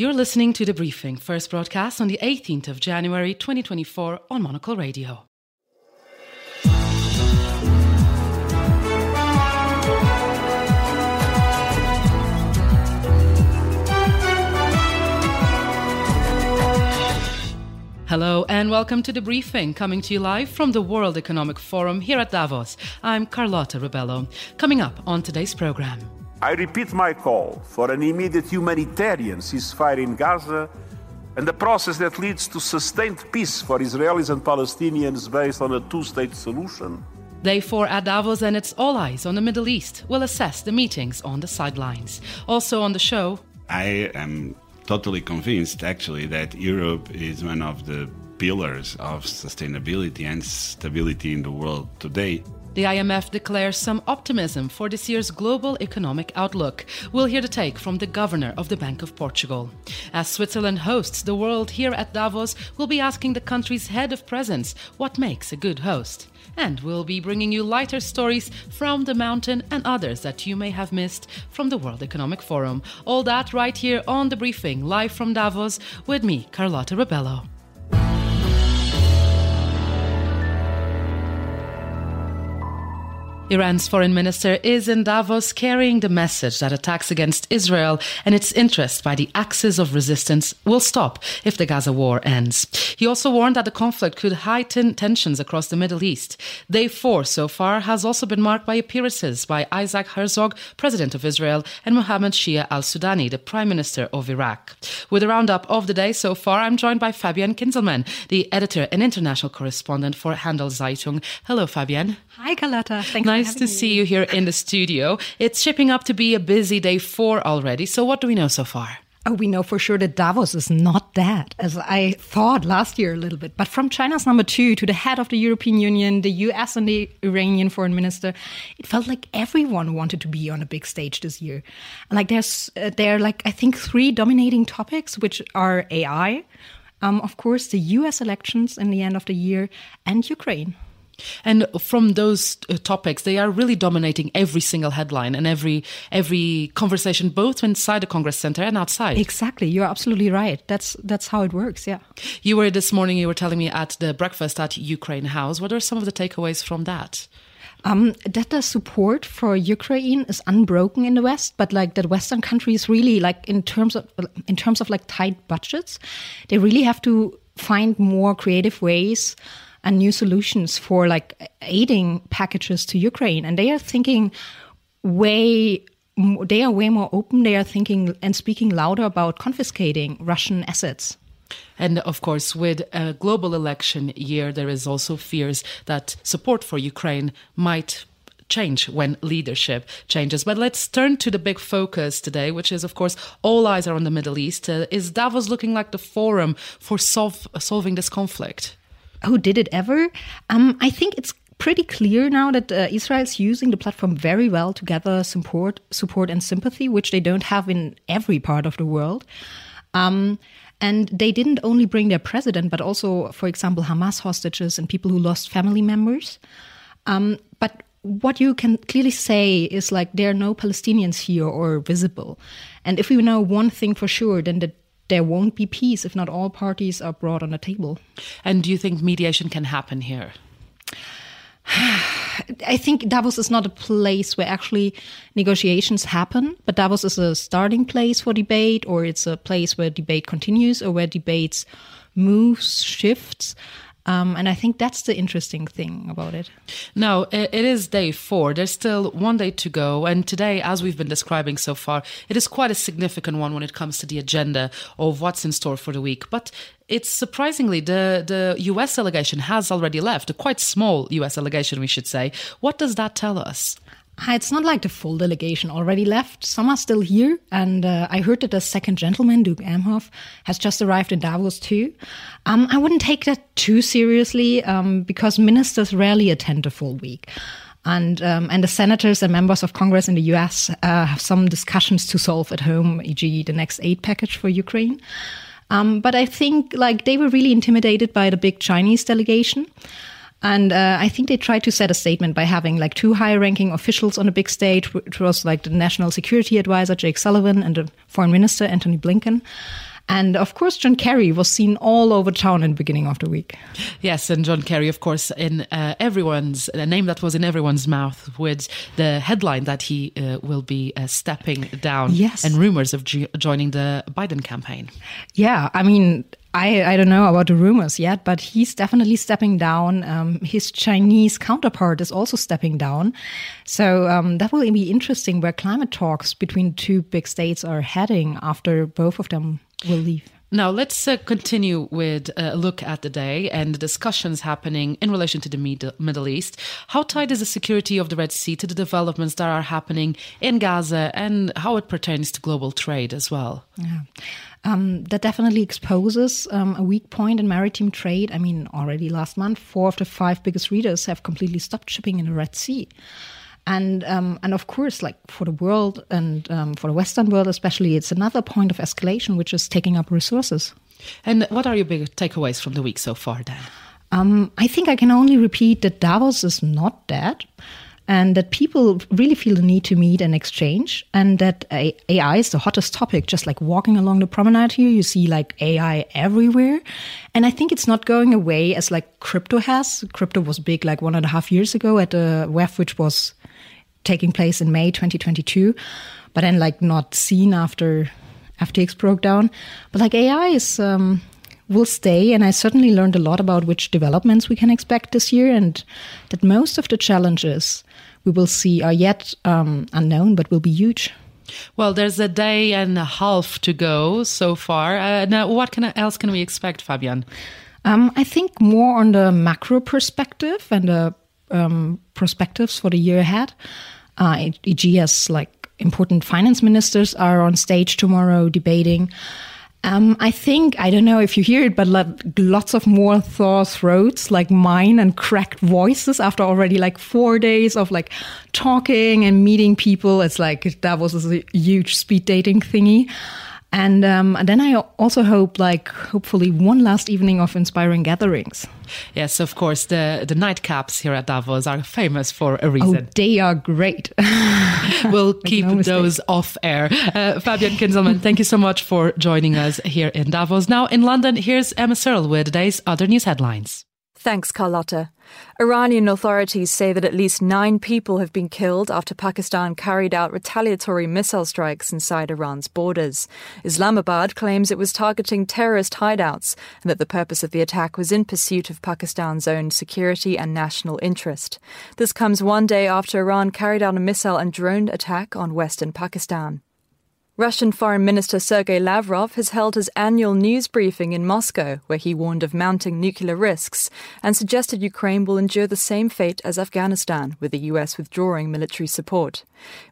You're listening to The Briefing, first broadcast on the 18th of January 2024 on Monocle Radio. Hello and welcome to the briefing, coming to you live from the World Economic Forum here at Davos. I'm Carlota Rebelo. Coming up on today's program. I repeat my call for an immediate humanitarian ceasefire in Gaza and a process that leads to sustained peace for Israelis and Palestinians based on a two state solution. Day four at Davos and it's all eyes on the Middle East. We'll assess the meetings on the sidelines. Also on the show, I am totally convinced actually that Europe is one of the pillars of sustainability and stability in the world today. The IMF declares some optimism for this year's global economic outlook. We'll hear the take from the governor of the Bank of Portugal. As Switzerland hosts the world here at Davos, we'll be asking the country's head of presence what makes a good host. And we'll be bringing you lighter stories from the mountain and others that you may have missed from the World Economic Forum. All that right here on the briefing, live from Davos, with me, Carlota Rebelo. Iran's foreign minister is in Davos carrying the message that attacks against Israel and its interests by the axis of resistance will stop if the Gaza war ends. He also warned that the conflict could heighten tensions across the Middle East. Day four so far has also been marked by appearances by Isaac Herzog, president of Israel, and Mohammed Shia al Sudani, the prime minister of Iraq. With a roundup of the day so far, I'm joined by Fabienne Kinzelmann, the editor and international correspondent for Handelszeitung. Hello, Fabienne. Hi. Thanks nice to see you here in the studio. It's shaping up to be a busy day four already. So, what do we know so far? Oh, we know for sure that Davos is not dead, as I thought last year a little bit. But from China's number two to the head of the European Union, the US and the Iranian foreign minister, it felt like everyone wanted to be on a big stage this year. Like there's uh, there are like I think three dominating topics, which are AI, um, of course, the US elections in the end of the year, and Ukraine. And from those uh, topics, they are really dominating every single headline and every every conversation, both inside the Congress Center and outside. Exactly, you're absolutely right. That's that's how it works. Yeah. You were this morning. You were telling me at the breakfast at Ukraine House. What are some of the takeaways from that? Um, that the support for Ukraine is unbroken in the West, but like that Western countries really like in terms of in terms of like tight budgets, they really have to find more creative ways and new solutions for like aiding packages to Ukraine. And they are thinking way they are way more open. They are thinking and speaking louder about confiscating Russian assets. And of course, with a global election year, there is also fears that support for Ukraine might change when leadership changes. But let's turn to the big focus today, which is, of course, all eyes are on the Middle East. Uh, is Davos looking like the forum for solve, solving this conflict? Who did it ever? Um, I think it's pretty clear now that uh, Israel's using the platform very well to gather support, support and sympathy, which they don't have in every part of the world. Um, and they didn't only bring their president, but also, for example, Hamas hostages and people who lost family members. Um, but what you can clearly say is like there are no Palestinians here or visible. And if we know one thing for sure, then that there won't be peace if not all parties are brought on the table. And do you think mediation can happen here? I think Davos is not a place where actually negotiations happen, but Davos is a starting place for debate, or it's a place where debate continues, or where debates moves, shifts. Um, and I think that's the interesting thing about it. Now, it is day four. There's still one day to go. And today, as we've been describing so far, it is quite a significant one when it comes to the agenda of what's in store for the week. But it's surprisingly the, the US delegation has already left, a quite small US delegation, we should say. What does that tell us? It's not like the full delegation already left. Some are still here. And uh, I heard that the second gentleman, Doug Emhoff, has just arrived in Davos too. Um, I wouldn't take that too seriously um, because ministers rarely attend a full week. And, um, and the senators and members of Congress in the US uh, have some discussions to solve at home, e.g., the next aid package for Ukraine. Um, but I think like they were really intimidated by the big Chinese delegation. And uh, I think they tried to set a statement by having like two high ranking officials on a big stage, which was like the National Security Advisor, Jake Sullivan, and the Foreign Minister, Antony Blinken. And of course, John Kerry was seen all over town in the beginning of the week. Yes, and John Kerry, of course, in uh, everyone's a name that was in everyone's mouth with the headline that he uh, will be uh, stepping down. Yes, and rumors of joining the Biden campaign. Yeah, I mean, I, I don't know about the rumors yet, but he's definitely stepping down. Um, his Chinese counterpart is also stepping down. So um, that will be interesting where climate talks between two big states are heading after both of them will leave. Now, let's uh, continue with a look at the day and the discussions happening in relation to the Middle East. How tied is the security of the Red Sea to the developments that are happening in Gaza and how it pertains to global trade as well? Yeah. Um, that definitely exposes um, a weak point in maritime trade. I mean, already last month, four of the five biggest readers have completely stopped shipping in the Red Sea and um, and of course, like for the world and um, for the Western world especially, it's another point of escalation, which is taking up resources. And what are your big takeaways from the week so far, Dan? Um, I think I can only repeat that Davos is not dead. And that people really feel the need to meet and exchange, and that AI is the hottest topic. Just like walking along the promenade here, you see like AI everywhere. And I think it's not going away as like crypto has. Crypto was big like one and a half years ago at the WEF, which was taking place in May 2022, but then like not seen after FTX broke down. But like AI is um, will stay, and I certainly learned a lot about which developments we can expect this year, and that most of the challenges we will see are yet um, unknown, but will be huge. Well, there's a day and a half to go so far. Uh, now, what can, else can we expect, Fabienne? Um, I think more on the macro perspective and the um, perspectives for the year ahead. Uh, e.g., as like important finance ministers are on stage tomorrow debating. Um, I think I don't know if you hear it, but lots of more thaw throats like mine and cracked voices after already like four days of like talking and meeting people. It's like that was a huge speed dating thingy. And, um, and then I also hope, like, hopefully, one last evening of inspiring gatherings. Yes, of course. The the nightcaps here at Davos are famous for a reason. Oh, they are great. we'll keep no those off air. Uh, Fabienne Kinzelmann, thank you so much for joining us here in Davos. Now in London, here's Emma Searle with today's other news headlines. Thanks, Carlota. Iranian authorities say that at least nine people have been killed after Pakistan carried out retaliatory missile strikes inside Iran's borders. Islamabad claims it was targeting terrorist hideouts and that the purpose of the attack was in pursuit of Pakistan's own security and national interest. This comes one day after Iran carried out a missile and drone attack on western Pakistan. Russian Foreign Minister Sergei Lavrov has held his annual news briefing in Moscow, where he warned of mounting nuclear risks and suggested Ukraine will endure the same fate as Afghanistan, with the US withdrawing military support.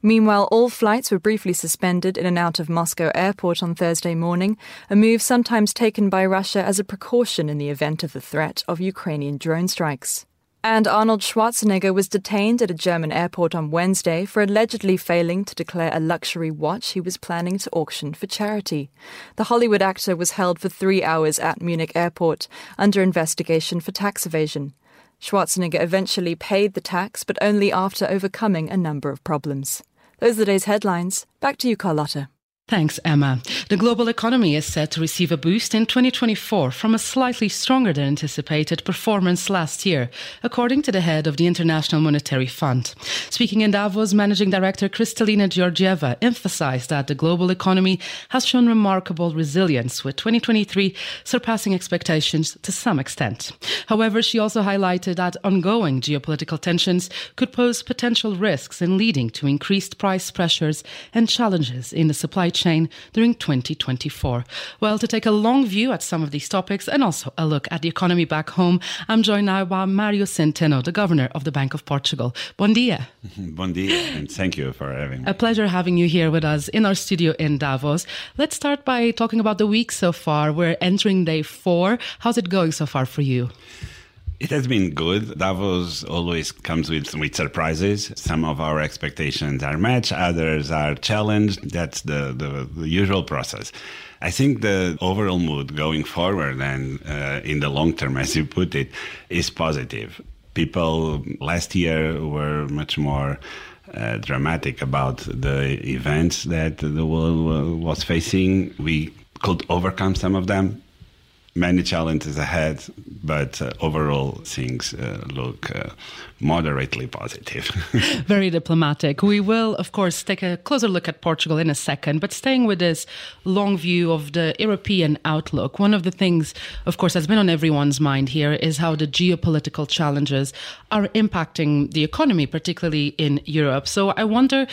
Meanwhile, all flights were briefly suspended in and out of Moscow airport on Thursday morning, a move sometimes taken by Russia as a precaution in the event of the threat of Ukrainian drone strikes. And Arnold Schwarzenegger was detained at a German airport on Wednesday for allegedly failing to declare a luxury watch he was planning to auction for charity. The Hollywood actor was held for three hours at Munich airport under investigation for tax evasion. Schwarzenegger eventually paid the tax, but only after overcoming a number of problems. Those are the day's headlines. Back to you, Carlota. Thanks, Emma. The global economy is set to receive a boost in 2024 from a slightly stronger than anticipated performance last year, according to the head of the International Monetary Fund. Speaking in Davos, Managing Director Kristalina Georgieva emphasized that the global economy has shown remarkable resilience, with 2023 surpassing expectations to some extent. However, she also highlighted that ongoing geopolitical tensions could pose potential risks in leading to increased price pressures and challenges in the supply chain during 2024. Well, to take a long view at some of these topics and also a look at the economy back home, I'm joined now by Mario Centeno, the governor of the Bank of Portugal. Bon dia. bon dia, and thank you for having me. A pleasure having you here with us in our studio in Davos. Let's start by talking about the week so far. We're entering day four. How's it going so far for you? It has been good. Davos always comes with, with surprises. Some of our expectations are matched, others are challenged. That's the, the, the usual process. I think the overall mood going forward and uh, in the long term, as you put it, is positive. People last year were much more uh, dramatic about the events that the world was facing. We could overcome some of them many challenges ahead, but uh, overall things uh, look uh, moderately positive. Very diplomatic. We will, of course, take a closer look at Portugal in a second, but staying with this long view of the European outlook, one of the things, of course, that's been on everyone's mind here is how the geopolitical challenges are impacting the economy, particularly in Europe. So I wonder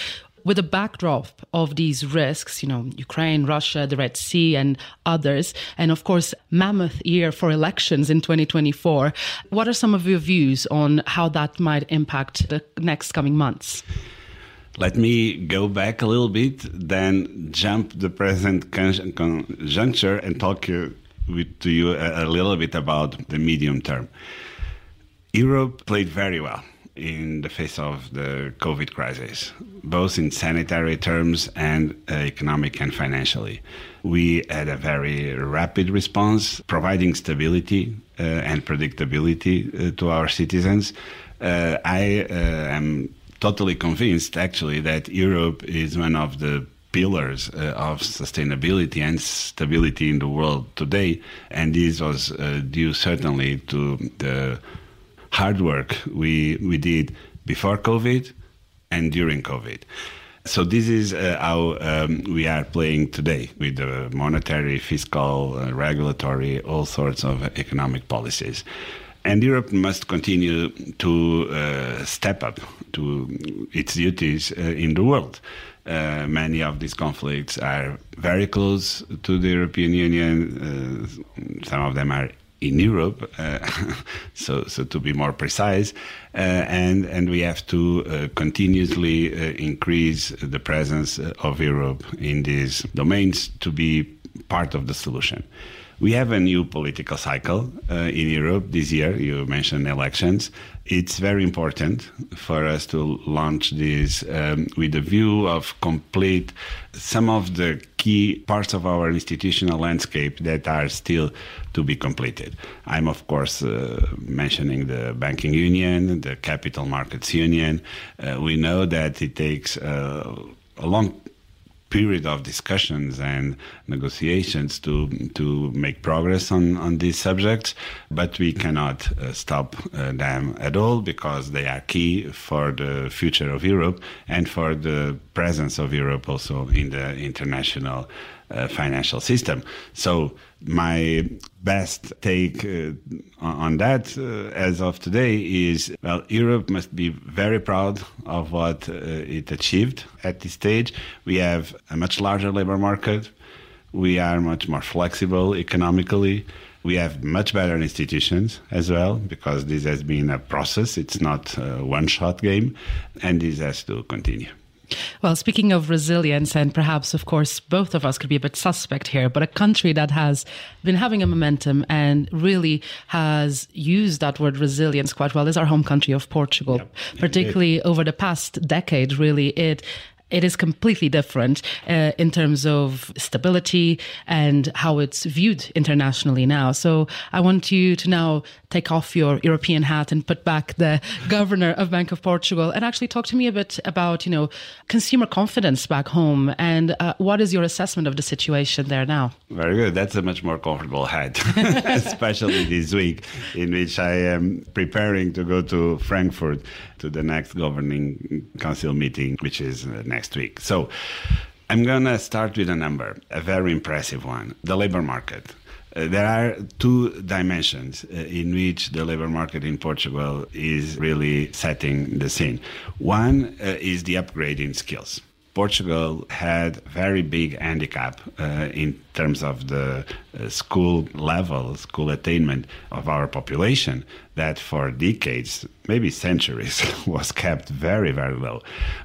with the backdrop of these risks, you know, Ukraine, Russia, the Red Sea, and others, and of course, mammoth year for elections in 2024, what are some of your views on how that might impact the next coming months? Let me go back a little bit, then jump the present conjuncture and talk to you a, a little bit about the medium term. Europe played very well in the face of the COVID crisis, both in sanitary terms and uh, economic and financially. We had a very rapid response, providing stability uh, and predictability uh, to our citizens. Uh, I uh, am totally convinced, actually, that Europe is one of the pillars uh, of sustainability and stability in the world today. And this was uh, due certainly to the hard work we, we did before COVID and during COVID. So this is uh, how um, we are playing today with the monetary, fiscal, uh, regulatory, all sorts of economic policies. And Europe must continue to uh, step up to its duties uh, in the world. Uh, many of these conflicts are very close to the European Union. Uh, some of them are in Europe, uh, so so to be more precise, uh, and and we have to uh, continuously increase the presence of Europe in these domains to be part of the solution. We have a new political cycle uh, in Europe this year. You mentioned elections. It's very important for us to launch this um, with a view of complete some of the key parts of our institutional landscape that are still to be completed. I'm, of course, uh, mentioning the banking union, the capital markets union. Uh, we know that it takes uh, a long period of discussions and negotiations to to make progress on on these subjects, but we cannot uh, stop uh, them at all because they are key for the future of Europe and for the presence of Europe also in the international uh, financial system. So my best take uh, on that uh, as of today is well Europe must be very proud of what uh, it achieved at this stage. We have a much larger labor market. We are much more flexible economically. We have much better institutions as well because this has been a process. It's not a one shot game and this has to continue well, speaking of resilience, and perhaps, of course, both of us could be a bit suspect here, but a country that has been having a momentum and really has used that word resilience quite well is our home country of Portugal. Particularly over the past decade, really, it it is completely different uh, in terms of stability and how it's viewed internationally now. So I want you to now take off your European hat and put back the governor of Bank of Portugal and actually talk to me a bit about, you know, consumer confidence back home and uh, what is your assessment of the situation there now? Very good. That's a much more comfortable hat, especially this week in which I am preparing to go to Frankfurt to the next governing council meeting, which is uh, next week. So I'm going to start with a number, a very impressive one the labor market. Uh, there are two dimensions uh, in which the labor market in Portugal is really setting the scene. One uh, is the upgrade in skills. Portugal had very big handicap uh, in terms of the uh, school level, school attainment of our population that for decades, maybe centuries, was kept very, very low.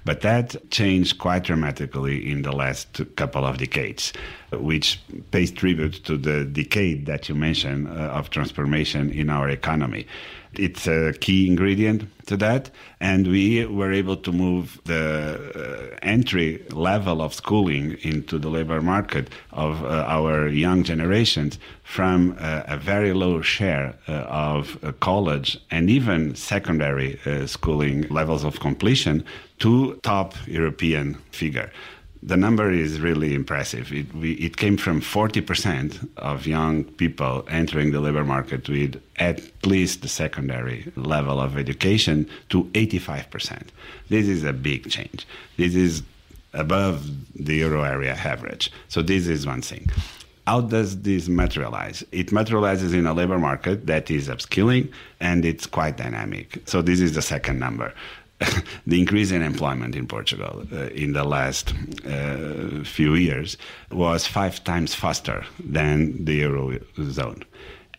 But that changed quite dramatically in the last couple of decades, which pays tribute to the decade that you mentioned uh, of transformation in our economy. It's a key ingredient to that. And we were able to move the uh, entry level of schooling into the labor market of uh, our young generations from uh, a very low share uh, of uh, college and even secondary uh, schooling levels of completion to top European figure the number is really impressive. It, we, it came from 40% of young people entering the labor market with at least the secondary level of education to 85%. This is a big change. This is above the euro area average. So, this is one thing. How does this materialize? It materializes in a labor market that is upskilling and it's quite dynamic. So, this is the second number. the increase in employment in Portugal uh, in the last uh, few years was five times faster than the eurozone.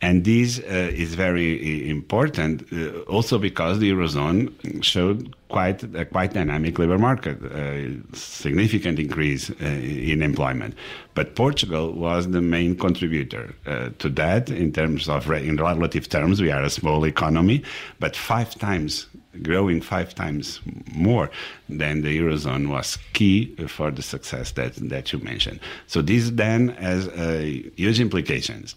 And this uh, is very important uh, also because the eurozone showed quite a quite dynamic labor market, a significant increase uh, in employment. But Portugal was the main contributor uh, to that in terms of in relative terms. We are a small economy, but five times growing five times more than the eurozone was key for the success that that you mentioned. So this then has uh, huge implications.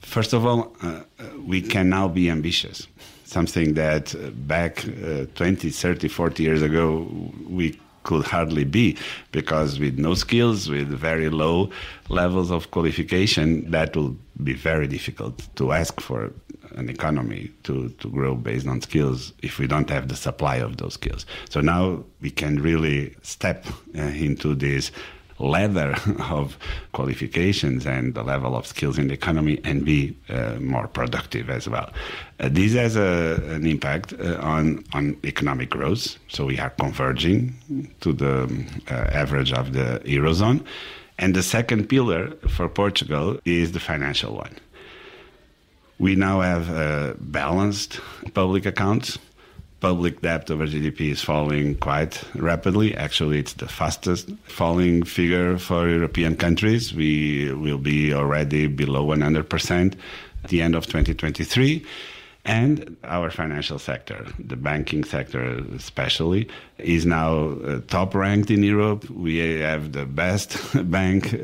First of all, uh, we can now be ambitious, something that uh, back uh, 20, 30, 40 years ago we could hardly be because with no skills, with very low levels of qualification, that will be very difficult to ask for an economy to, to grow based on skills if we don't have the supply of those skills. So now we can really step uh, into this ladder of qualifications and the level of skills in the economy and be uh, more productive as well. Uh, this has a, an impact uh, on, on economic growth. So we are converging to the uh, average of the Eurozone. And the second pillar for Portugal is the financial one. We now have uh, balanced public accounts public debt over GDP is falling quite rapidly. Actually, it's the fastest falling figure for European countries. We will be already below 100% at the end of 2023. And our financial sector, the banking sector especially, is now uh, top ranked in Europe. We have the best bank uh,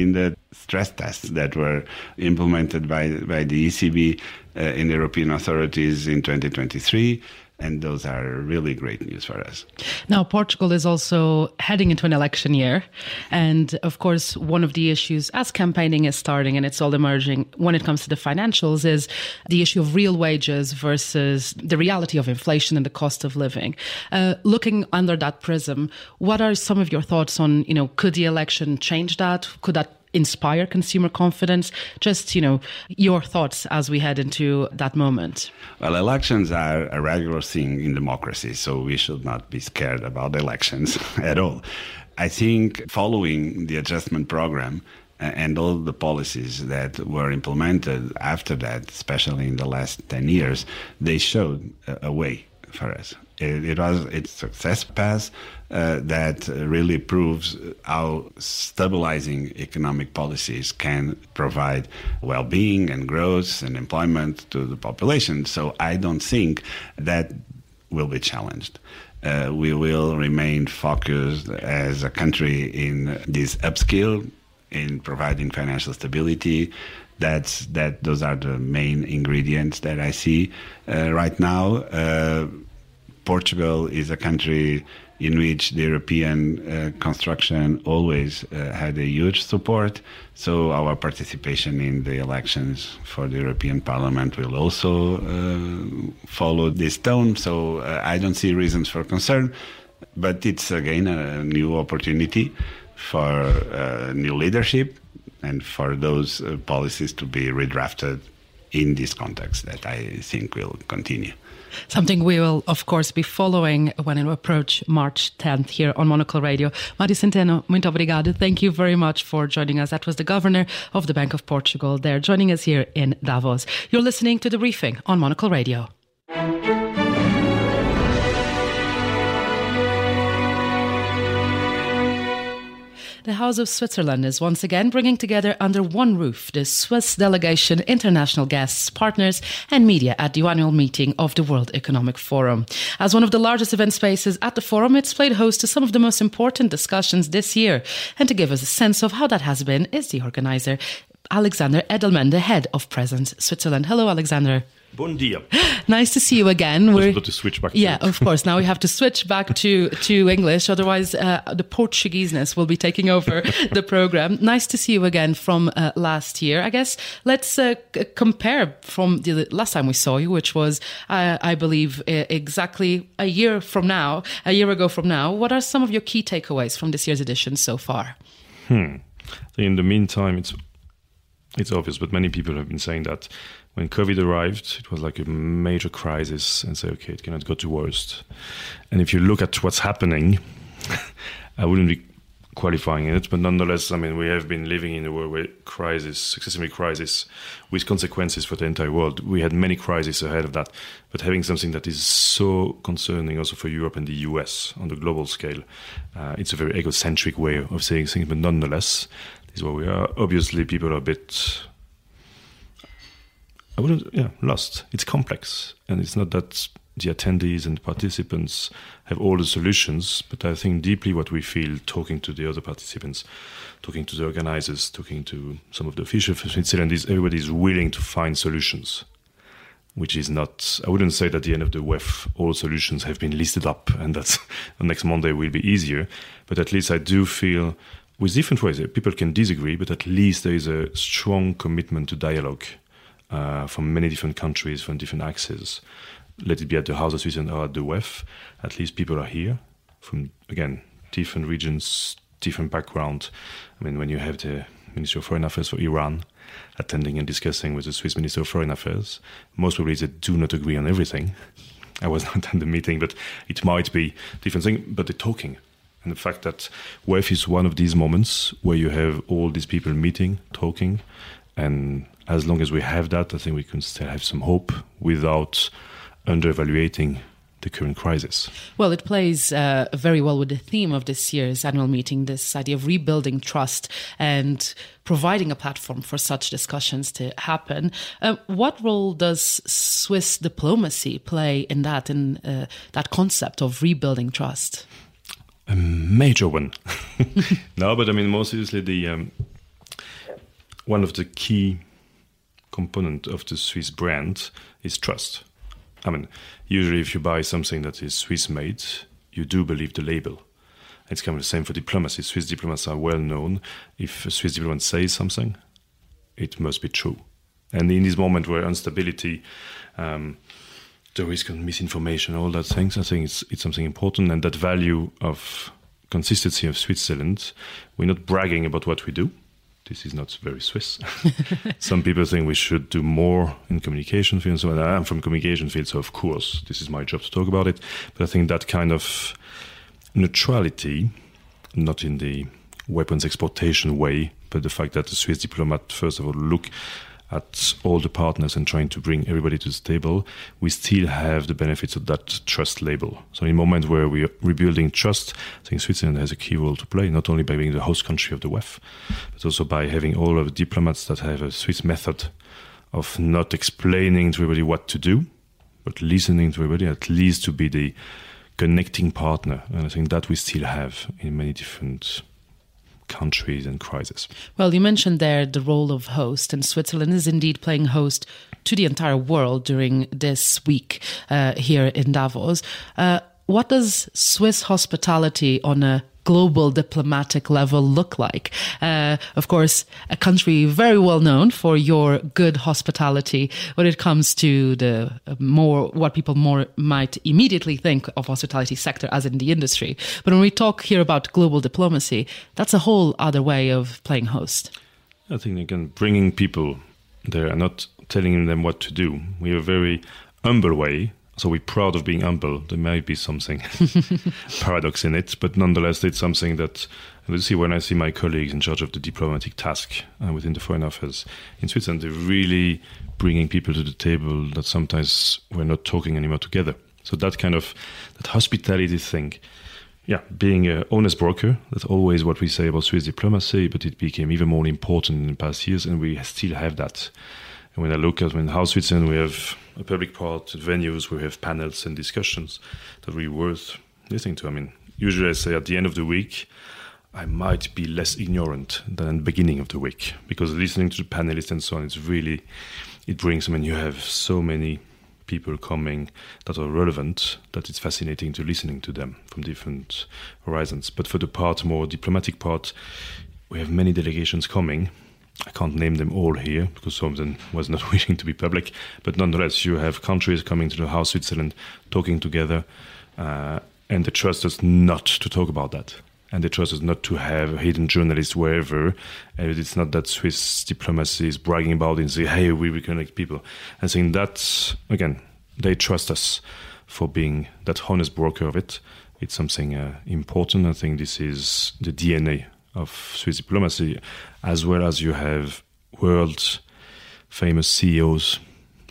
in the stress tests that were implemented by, by the ECB uh, European authorities in 2023 and those are really great news for us. Now, Portugal is also heading into an election year. And of course, one of the issues as campaigning is starting and it's all emerging when it comes to the financials is the issue of real wages versus the reality of inflation and the cost of living. Uh, looking under that prism, what are some of your thoughts on, you know, could the election change that? Could that inspire consumer confidence? Just, you know, your thoughts as we head into that moment. Well, elections are a regular thing in democracy, so we should not be scared about elections at all. I think following the adjustment program, uh, and all the policies that were implemented after that, especially in the last 10 years, they showed a, way for us. It, it was its success path uh, that really proves how stabilizing economic policies can provide well-being and growth and employment to the population. So I don't think that will be challenged. Uh, we will remain focused as a country in this upskill in providing financial stability. That's that. Those are the main ingredients that I see uh, right now. Uh, Portugal is a country in which the European uh, construction always uh, had a huge support. So our participation in the elections for the European Parliament will also uh, follow this tone. So uh, I don't see reasons for concern, but it's again a new opportunity for uh, new leadership and for those uh, policies to be redrafted in this context that I think will continue. Something we will, of course, be following when we approach March 10th here on Monocle Radio. Mário Centeno, muito obrigado. Thank you very much for joining us. That was the governor of the Bank of Portugal there, joining us here in Davos. You're listening to The Briefing on Monocle Radio. The House of Switzerland is once again bringing together under one roof the Swiss delegation, international guests, partners, and media at the annual meeting of the World Economic Forum. As one of the largest event spaces at the forum, it's played host to some of the most important discussions this year. And to give us a sense of how that has been is the organizer, Alexandre Edelmann, the head of Presence Switzerland. Hello, Alexandre. Bon dia. Nice to see you again. We're to switch back. yeah, of course. Now we have to switch back to to English, otherwise uh, the Portugueseness will be taking over the program. Nice to see you again from uh, last year. I guess let's uh, c- compare from the last time we saw you, which was, uh, I believe, exactly a year from now, a year ago from now. What are some of your key takeaways from this year's edition so far? Hmm. In the meantime, it's it's obvious, but many people have been saying that when COVID arrived, it was like a major crisis and say, okay, it cannot go to worst. And if you look at what's happening, I wouldn't be qualifying it, but nonetheless, I mean, we have been living in a world where crisis, successively crisis, with consequences for the entire world. We had many crises ahead of that, but having something that is so concerning also for Europe and the US on the global scale, uh, it's a very egocentric way of saying things, but nonetheless, this is where we are. Obviously, people are a bit I wouldn't, yeah, lost. It's complex, and it's not that the attendees and participants have all the solutions, but I think deeply what we feel talking to the other participants, talking to the organizers, talking to some of the officials from Switzerland is everybody is willing to find solutions, which is not, I wouldn't say that at the end of the WEF all solutions have been listed up and that next Monday will be easier, but at least I do feel with different ways, people can disagree, but at least there is a strong commitment to dialogue uh, from many different countries, from different axes. Let it be at the House of Switzerland or at the WEF. At least people are here from, again, different regions, different background. I mean, when you have the Minister of Foreign Affairs for Iran attending and discussing with the Swiss Minister of Foreign Affairs, most probably they do not agree on everything. I was not at the meeting, but it might be different thing. But they're talking, and the fact that WEF is one of these moments where you have all these people meeting, talking, and as long as we have that, I think we can still have some hope without underevaluating the current crisis. Well, it plays uh, very well with the theme of this year's annual meeting this idea of rebuilding trust and providing a platform for such discussions to happen. Uh, what role does Swiss diplomacy play in that, in uh, that concept of rebuilding trust? A major one. no, but I mean, more seriously, the um, one of the key component of the Swiss brand is trust. I mean, usually if you buy something that is Swiss made, you do believe the label. It's kind of the same for diplomacy. Swiss diplomats are well known. If a Swiss diplomat says something, it must be true. And in this moment where instability, um, the risk of misinformation, all that things, I think it's, it's something important. And that value of consistency of Switzerland, we're not bragging about what we do this is not very Swiss. Some people think we should do more in communication field. So I'm from communication field, so of course this is my job to talk about it. But I think that kind of neutrality, not in the weapons exportation way, but the fact that the Swiss diplomat first of all look at all the partners and trying to bring everybody to the table, we still have the benefits of that trust label. So, in a moment where we are rebuilding trust, I think Switzerland has a key role to play, not only by being the host country of the WEF, but also by having all of the diplomats that have a Swiss method of not explaining to everybody what to do, but listening to everybody, at least to be the connecting partner. And I think that we still have in many different countries in crisis. Well, you mentioned there the role of host, and Switzerland is indeed playing host to the entire world during this week uh, here in Davos. Uh, what does Swiss hospitality on a global diplomatic level look like? Uh, of course, a country very well known for your good hospitality when it comes to the more what people more might immediately think of hospitality sector as in the industry. But when we talk here about global diplomacy, that's a whole other way of playing host. I think again, bringing people there and not telling them what to do. We have a very humble way so we're proud of being humble. There might be something paradox in it, but nonetheless, it's something that you see when I see my colleagues in charge of the diplomatic task uh, within the Foreign Office in Switzerland, they're really bringing people to the table that sometimes we're not talking anymore together. So that kind of that hospitality thing yeah, being an honest broker. That's always what we say about Swiss diplomacy, but it became even more important in the past years, and we still have that. And when I look at when House Switzerland, we have a public part, venues, where we have panels and discussions that really worth listening to. I mean, usually I say at the end of the week, I might be less ignorant than at the beginning of the week because listening to the panelists and so on, it's really, it brings, I mean, you have so many people coming that are relevant that it's fascinating to listening to them from different horizons. But for the part, more diplomatic part, we have many delegations coming. I can't name them all here because some of them was not wishing to be public. But nonetheless, you have countries coming to the House Switzerland, talking together, uh, and they trust us not to talk about that. And they trust us not to have hidden journalists wherever. And it's not that Swiss diplomacy is bragging about it and say, hey, we reconnect people. And saying that, again, they trust us for being that honest broker of it. It's something uh, important. I think this is the DNA of Swiss diplomacy, as well as you have world famous CEOs,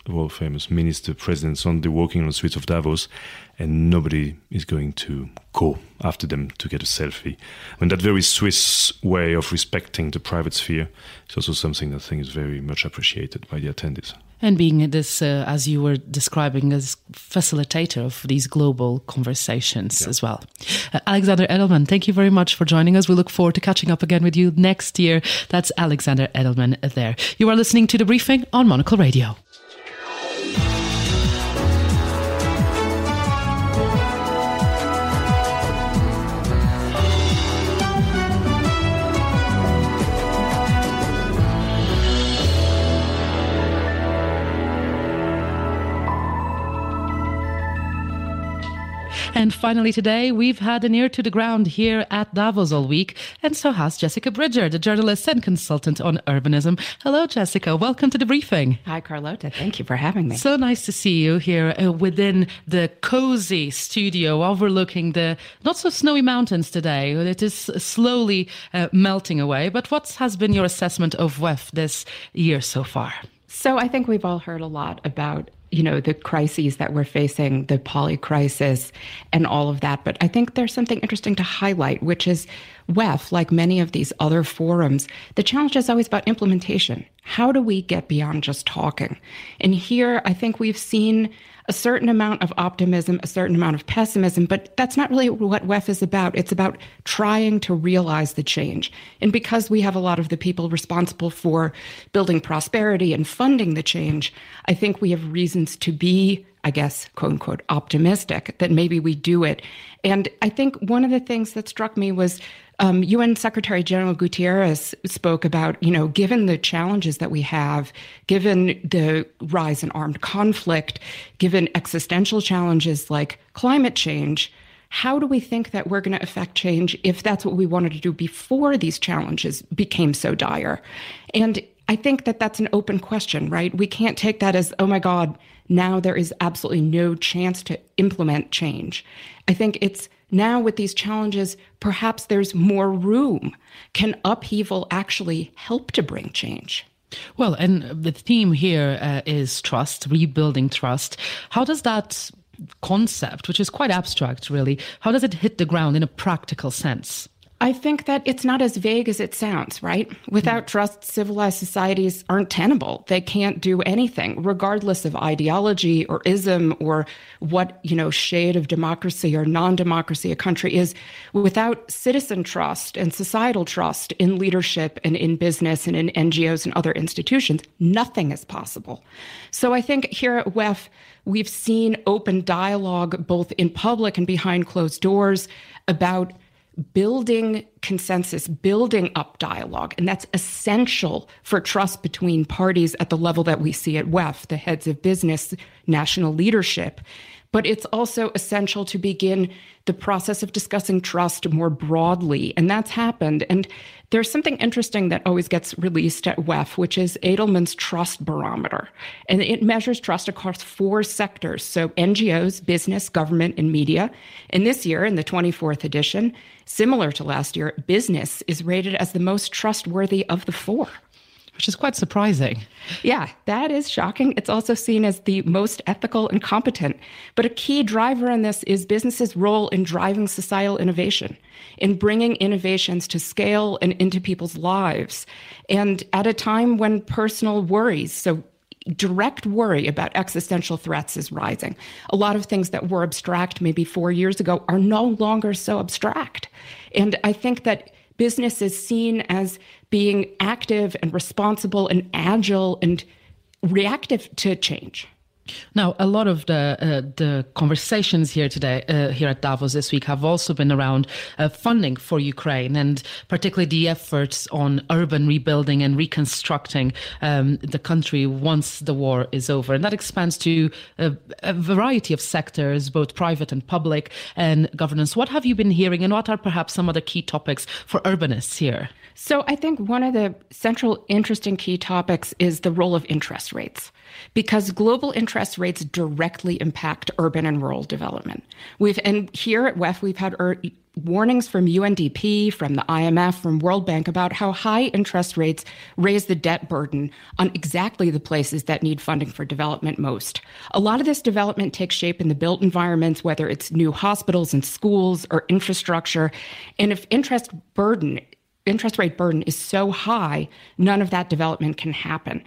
world famous minister presidents on the working on the streets of Davos, and nobody is going to go after them to get a selfie. I mean, that very Swiss way of respecting the private sphere is also something that I think is very much appreciated by the attendees. And being this, uh, as you were describing, as facilitator of these global conversations yeah. as well. Uh, Alexandre Edelmann, thank you very much for joining us. We look forward to catching up again with you next year. That's Alexandre Edelmann there. You are listening to the briefing on Monocle Radio. And finally, today, we've had an ear to the ground here at Davos all week, and so has Jessica Bridger, the journalist and consultant on urbanism. Hello, Jessica. Welcome to the briefing. Hi, Carlota. Thank you for having me. So nice to see you here uh, within the cozy studio overlooking the not so snowy mountains today. It is slowly uh, melting away. But what has been your assessment of WEF this year so far? So I think we've all heard a lot about you know the crises that we're facing the poly crisis and all of that. But i think there's something interesting to highlight which is wef like many of these other forums the challenge is always about implementation how do we get beyond just talking and here i think we've seen a certain amount of optimism, a certain amount of pessimism, but that's not really what WEF is about. It's about trying to realize the change. And because we have a lot of the people responsible for building prosperity and funding the change, I think we have reasons to be I guess, quote unquote, optimistic that maybe we do it. And I think one of the things that struck me was um, UN Secretary General Guterres spoke about, you know, given the challenges that we have, given the rise in armed conflict, given existential challenges like climate change, how do we think that we're going to affect change if that's what we wanted to do before these challenges became so dire? And I think that that's an open question, right? We can't take that as, oh my God, now there is absolutely no chance to implement change. I think it's now, with these challenges, perhaps there's more room. Can upheaval actually help to bring change? Well, and the theme here uh, is trust, rebuilding trust. How does that concept, which is quite abstract, really, how does it hit the ground in a practical sense? I think that it's not as vague as it sounds, right? Without mm. trust, civilized societies aren't tenable. They can't do anything, regardless of ideology or ism or what, you know, shade of democracy or non-democracy a country is. Without citizen trust and societal trust in leadership and in business and in NGOs and other institutions, nothing is possible. So I think here at WEF, we've seen open dialogue both in public and behind closed doors about building consensus, building up dialogue. And that's essential for trust between parties at the level that we see at WEF, the heads of business, national leadership. But it's also essential to begin the process of discussing trust more broadly. And that's happened. And there's something interesting that always gets released at WEF, which is Edelman's Trust Barometer. And it measures trust across four sectors so NGOs, business, government, and media. And this year, in the 24th edition, similar to last year, business is rated as the most trustworthy of the four. Which is quite surprising. Yeah, that is shocking. It's also seen as the most ethical and competent. But a key driver in this is businesses' role in driving societal innovation, in bringing innovations to scale and into people's lives. And at a time when personal worries, so direct worry about existential threats is rising. A lot of things that were abstract maybe four years ago are no longer so abstract. And I think that business is seen as being active and responsible and agile and reactive to change. Now, a lot of the uh, the conversations here today, uh, here at Davos this week, have also been around uh, funding for Ukraine, and particularly the efforts on urban rebuilding and reconstructing um, the country once the war is over, and that expands to a, a, variety of sectors, both private and public, and governance. What have you been hearing, and what are perhaps some of the key topics for urbanists here? So, I think one of the central, interesting key topics is the role of interest rates because global interest rates directly impact urban and rural development. We've and here at WEF we've had er, warnings from UNDP, from the IMF, from World Bank about how high interest rates raise the debt burden on exactly the places that need funding for development most. A lot of this development takes shape in the built environments, whether it's new hospitals and schools or infrastructure. And if interest burden interest rate burden is so high, none of that development can happen.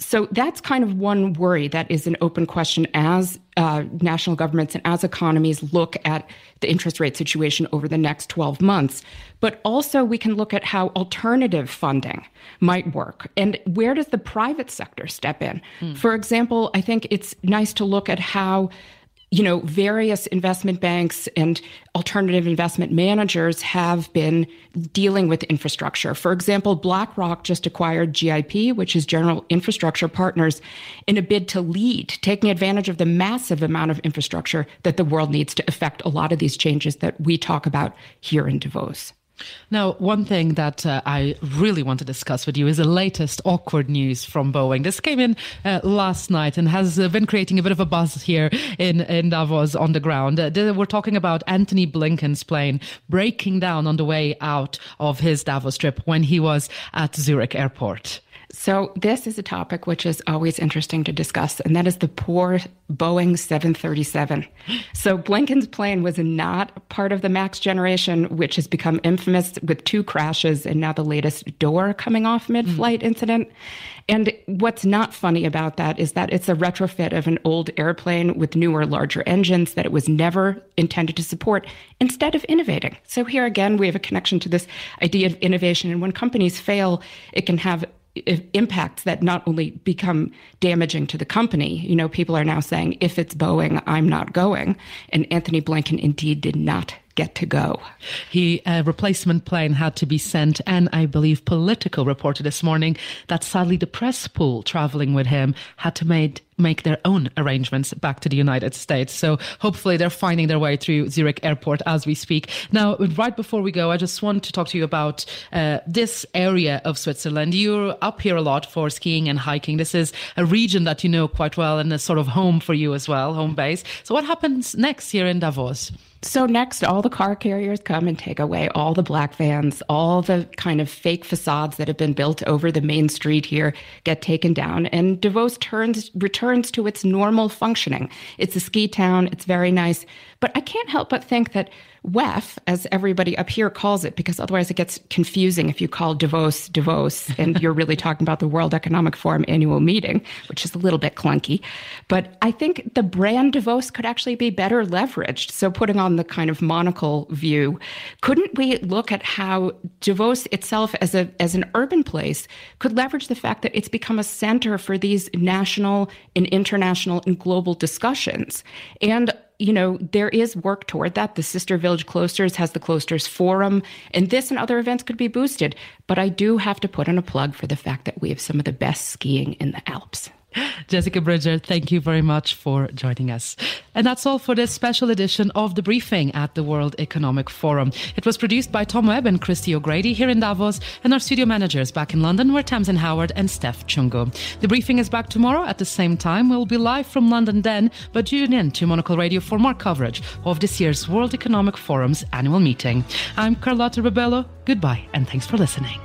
So that's kind of one worry that is an open question as uh, national governments and as economies look at the interest rate situation over the next 12 months. But also, we can look at how alternative funding might work and where does the private sector step in? Mm. For example, I think it's nice to look at how you know, various investment banks and alternative investment managers have been dealing with infrastructure. For example, BlackRock just acquired GIP, which is General Infrastructure Partners, in a bid to lead, taking advantage of the massive amount of infrastructure that the world needs to affect a lot of these changes that we talk about here in Davos. Now, one thing that uh, I really want to discuss with you is the latest awkward news from Boeing. This came in uh, last night and has uh, been creating a bit of a buzz here in, in Davos on the ground. Uh, we're talking about Antony Blinken's plane breaking down on the way out of his Davos trip when he was at Zurich Airport. So, this is a topic which is always interesting to discuss, and that is the poor Boeing 737. So, Blinken's plane was not part of the MAX generation, which has become infamous with two crashes and now the latest door coming off mid flight mm. incident. And what's not funny about that is that it's a retrofit of an old airplane with newer, larger engines that it was never intended to support instead of innovating. So, here again, we have a connection to this idea of innovation. And when companies fail, it can have impacts that not only become damaging to the company, you know, people are now saying, if it's Boeing, I'm not going. And Antony Blinken indeed did not get to go. He a replacement plane had to be sent, and I believe Politico reported this morning that sadly the press pool traveling with him had to made make their own arrangements back to the United States. So hopefully they're finding their way through Zurich Airport as we speak. Now, right before we go, I just want to talk to you about uh, this area of Switzerland. You're up here a lot for skiing and hiking. This is a region that you know quite well and a sort of home for you as well, home base. So what happens next here in Davos? So next, all the car carriers come and take away all the black vans, all the kind of fake facades that have been built over the main street here get taken down, and Davos turns returns to its normal functioning. It's a ski town. It's very nice, but I can't help but think that WEF, as everybody up here calls it, because otherwise it gets confusing if you call Davos Davos and you're really talking about the World Economic Forum annual meeting, which is a little bit clunky. But I think the brand Davos could actually be better leveraged. So, putting on the kind of monocle view, couldn't we look at how Davos itself, as a as an urban place, could leverage the fact that it's become a center for these national and international and global discussions and you know, there is work toward that. The Sister Village Klosters has the Klosters Forum, and this and other events could be boosted. But I do have to put in a plug for the fact that we have some of the best skiing in the Alps. Jessica Bridger, thank you very much for joining us. And that's all for this special edition of The Briefing at the World Economic Forum. It was produced by Tom Webb and Christy O'Grady here in Davos, and our studio managers back in London were Tamsin Howard and Steph Chungo. The Briefing is back tomorrow at the same time. We'll be live from London then, but tune in to Monocle Radio for more coverage of this year's World Economic Forum's annual meeting. I'm Carlota Rebelo. Goodbye, and thanks for listening.